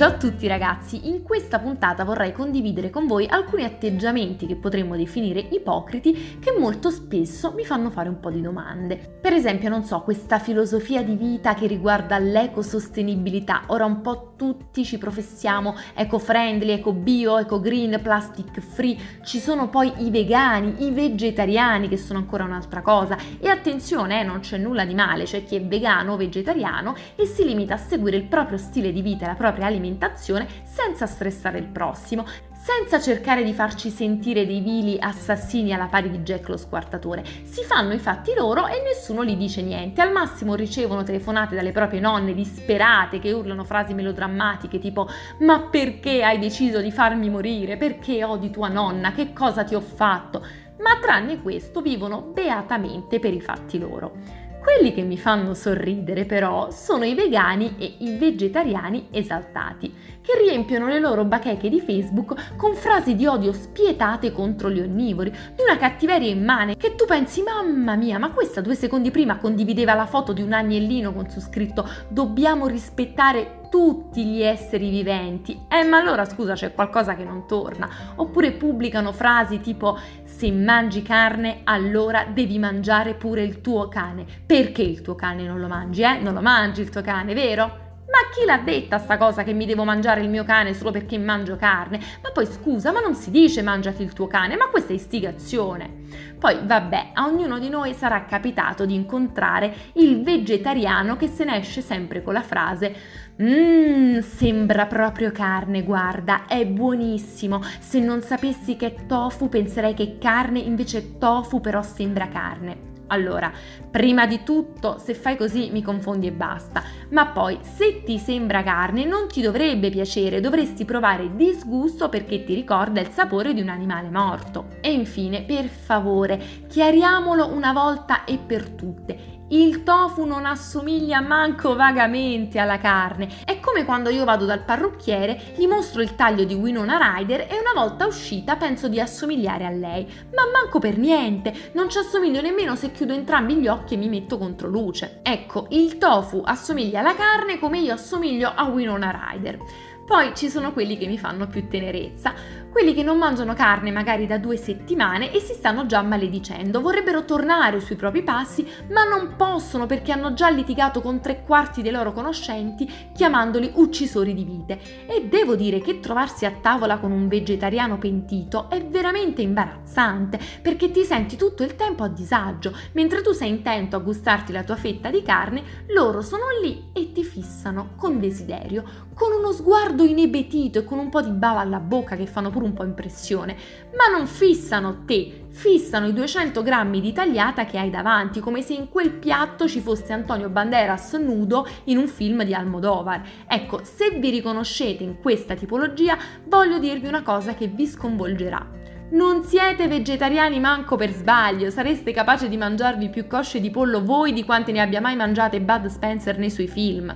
Ciao a tutti ragazzi, in questa puntata vorrei condividere con voi alcuni atteggiamenti che potremmo definire ipocriti che molto spesso mi fanno fare un po' di domande. Per esempio, non so, questa filosofia di vita che riguarda l'ecosostenibilità, ora un po' tutti ci professiamo eco-friendly, eco-bio, eco-green, plastic free, ci sono poi i vegani, i vegetariani che sono ancora un'altra cosa. E attenzione, eh, non c'è nulla di male, c'è chi è vegano o vegetariano e si limita a seguire il proprio stile di vita la propria alimentazione alimentazione senza stressare il prossimo, senza cercare di farci sentire dei vili assassini alla pari di Jack lo squartatore. Si fanno i fatti loro e nessuno gli dice niente. Al massimo ricevono telefonate dalle proprie nonne disperate che urlano frasi melodrammatiche tipo ma perché hai deciso di farmi morire? Perché odi tua nonna? Che cosa ti ho fatto? Ma tranne questo vivono beatamente per i fatti loro. Quelli che mi fanno sorridere però sono i vegani e i vegetariani esaltati, che riempiono le loro bacheche di Facebook con frasi di odio spietate contro gli onnivori, di una cattiveria immane che tu pensi mamma mia, ma questa due secondi prima condivideva la foto di un agnellino con su scritto dobbiamo rispettare tutti gli esseri viventi. Eh, ma allora scusa, c'è qualcosa che non torna. Oppure pubblicano frasi tipo se mangi carne, allora devi mangiare pure il tuo cane. Perché il tuo cane non lo mangi, eh? Non lo mangi il tuo cane, vero? Ma chi l'ha detta sta cosa che mi devo mangiare il mio cane solo perché mangio carne? Ma poi scusa, ma non si dice mangiati il tuo cane, ma questa è istigazione. Poi vabbè, a ognuno di noi sarà capitato di incontrare il vegetariano che se ne esce sempre con la frase Mmm, sembra proprio carne, guarda, è buonissimo. Se non sapessi che è tofu penserei che è carne, invece tofu però sembra carne. Allora, prima di tutto, se fai così mi confondi e basta, ma poi se ti sembra carne non ti dovrebbe piacere, dovresti provare disgusto perché ti ricorda il sapore di un animale morto. E infine, per favore, chiariamolo una volta e per tutte. Il tofu non assomiglia manco vagamente alla carne. È come quando io vado dal parrucchiere, gli mostro il taglio di Winona Ryder e una volta uscita penso di assomigliare a lei. Ma manco per niente, non ci assomiglio nemmeno se chiudo entrambi gli occhi e mi metto contro luce. Ecco, il tofu assomiglia alla carne come io assomiglio a Winona Ryder. Poi ci sono quelli che mi fanno più tenerezza, quelli che non mangiano carne magari da due settimane e si stanno già maledicendo, vorrebbero tornare sui propri passi, ma non possono perché hanno già litigato con tre quarti dei loro conoscenti chiamandoli uccisori di vite. E devo dire che trovarsi a tavola con un vegetariano pentito è veramente imbarazzante perché ti senti tutto il tempo a disagio, mentre tu sei intento a gustarti la tua fetta di carne, loro sono lì e ti fissano con desiderio, con uno sguardo inebetito e con un po' di bava alla bocca che fanno pure un po' impressione, ma non fissano te, fissano i 200 grammi di tagliata che hai davanti, come se in quel piatto ci fosse Antonio Banderas nudo in un film di Almodovar. Ecco, se vi riconoscete in questa tipologia, voglio dirvi una cosa che vi sconvolgerà. Non siete vegetariani manco per sbaglio, sareste capaci di mangiarvi più cosce di pollo voi di quante ne abbia mai mangiate Bud Spencer nei suoi film.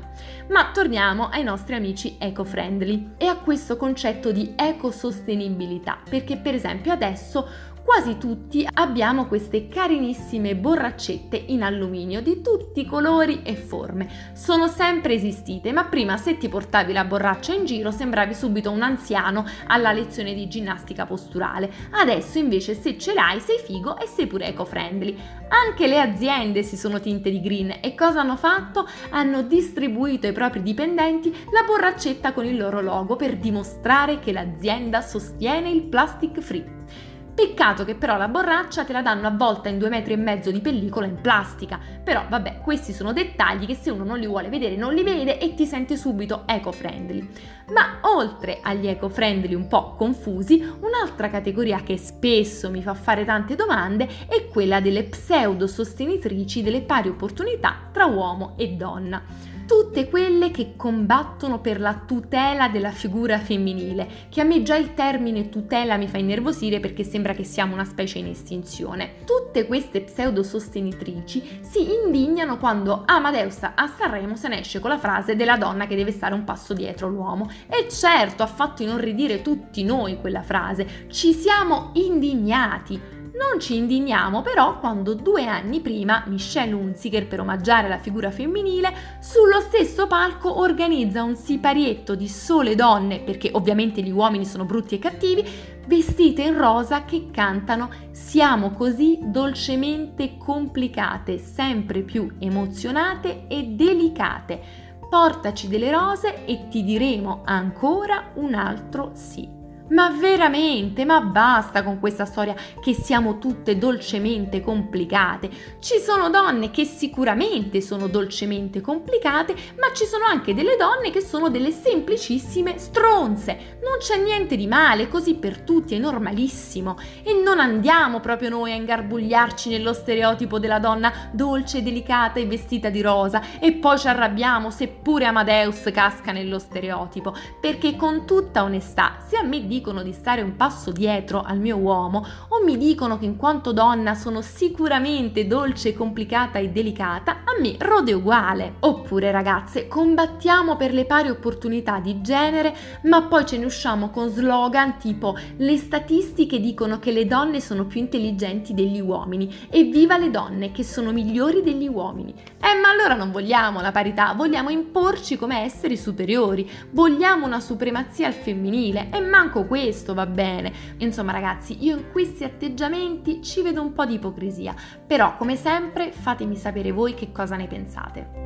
Ma torniamo ai nostri amici eco-friendly e a questo concetto di ecosostenibilità, perché per esempio adesso quasi tutti abbiamo queste carinissime borraccette in alluminio di tutti i colori e forme. Sono sempre esistite, ma prima se ti portavi la borraccia in giro sembravi subito un anziano alla lezione di ginnastica posturale. Adesso invece se ce l'hai sei figo e sei pure eco-friendly. Anche le aziende si sono tinte di green e cosa hanno fatto? Hanno distribuito ai propri dipendenti la borraccetta con il loro logo per dimostrare che l'azienda sostiene il plastic free. Peccato che però la borraccia te la danno avvolta in due metri e mezzo di pellicola in plastica. Però vabbè, questi sono dettagli che se uno non li vuole vedere non li vede e ti senti subito eco-friendly. Ma oltre agli eco-friendly un po' confusi, un'altra categoria che spesso mi fa fare tante domande è quella delle pseudo sostenitrici delle pari opportunità tra uomo e donna tutte quelle che combattono per la tutela della figura femminile, che a me già il termine tutela mi fa innervosire perché sembra che siamo una specie in estinzione. Tutte queste pseudo sostenitrici si indignano quando Amadeus a Sanremo se ne esce con la frase della donna che deve stare un passo dietro l'uomo. E certo ha fatto inorridire tutti noi quella frase, ci siamo indignati. Non ci indigniamo però quando due anni prima Michelle Hunziker, per omaggiare la figura femminile, sullo stesso palco organizza un siparietto di sole donne, perché ovviamente gli uomini sono brutti e cattivi, vestite in rosa che cantano Siamo così dolcemente complicate, sempre più emozionate e delicate. Portaci delle rose e ti diremo ancora un altro sì. Ma veramente, ma basta con questa storia che siamo tutte dolcemente complicate. Ci sono donne che sicuramente sono dolcemente complicate, ma ci sono anche delle donne che sono delle semplicissime stronze. Non c'è niente di male, così per tutti è normalissimo. E non andiamo proprio noi a ingarbugliarci nello stereotipo della donna dolce, delicata e vestita di rosa e poi ci arrabbiamo se pure Amadeus casca nello stereotipo, perché con tutta onestà, se a me dicono di stare un passo dietro al mio uomo o mi dicono che in quanto donna sono sicuramente dolce, complicata e delicata, a me rode uguale. Oppure ragazze, combattiamo per le pari opportunità di genere, ma poi ce ne usciamo con slogan tipo le statistiche dicono che le donne sono più intelligenti degli uomini e viva le donne che sono migliori degli uomini. Eh ma allora non vogliamo la parità, vogliamo imporci come esseri superiori, vogliamo una supremazia al femminile e manco questo va bene. Insomma ragazzi, io in questi atteggiamenti ci vedo un po' di ipocrisia, però come sempre fatemi sapere voi che cosa ne pensate.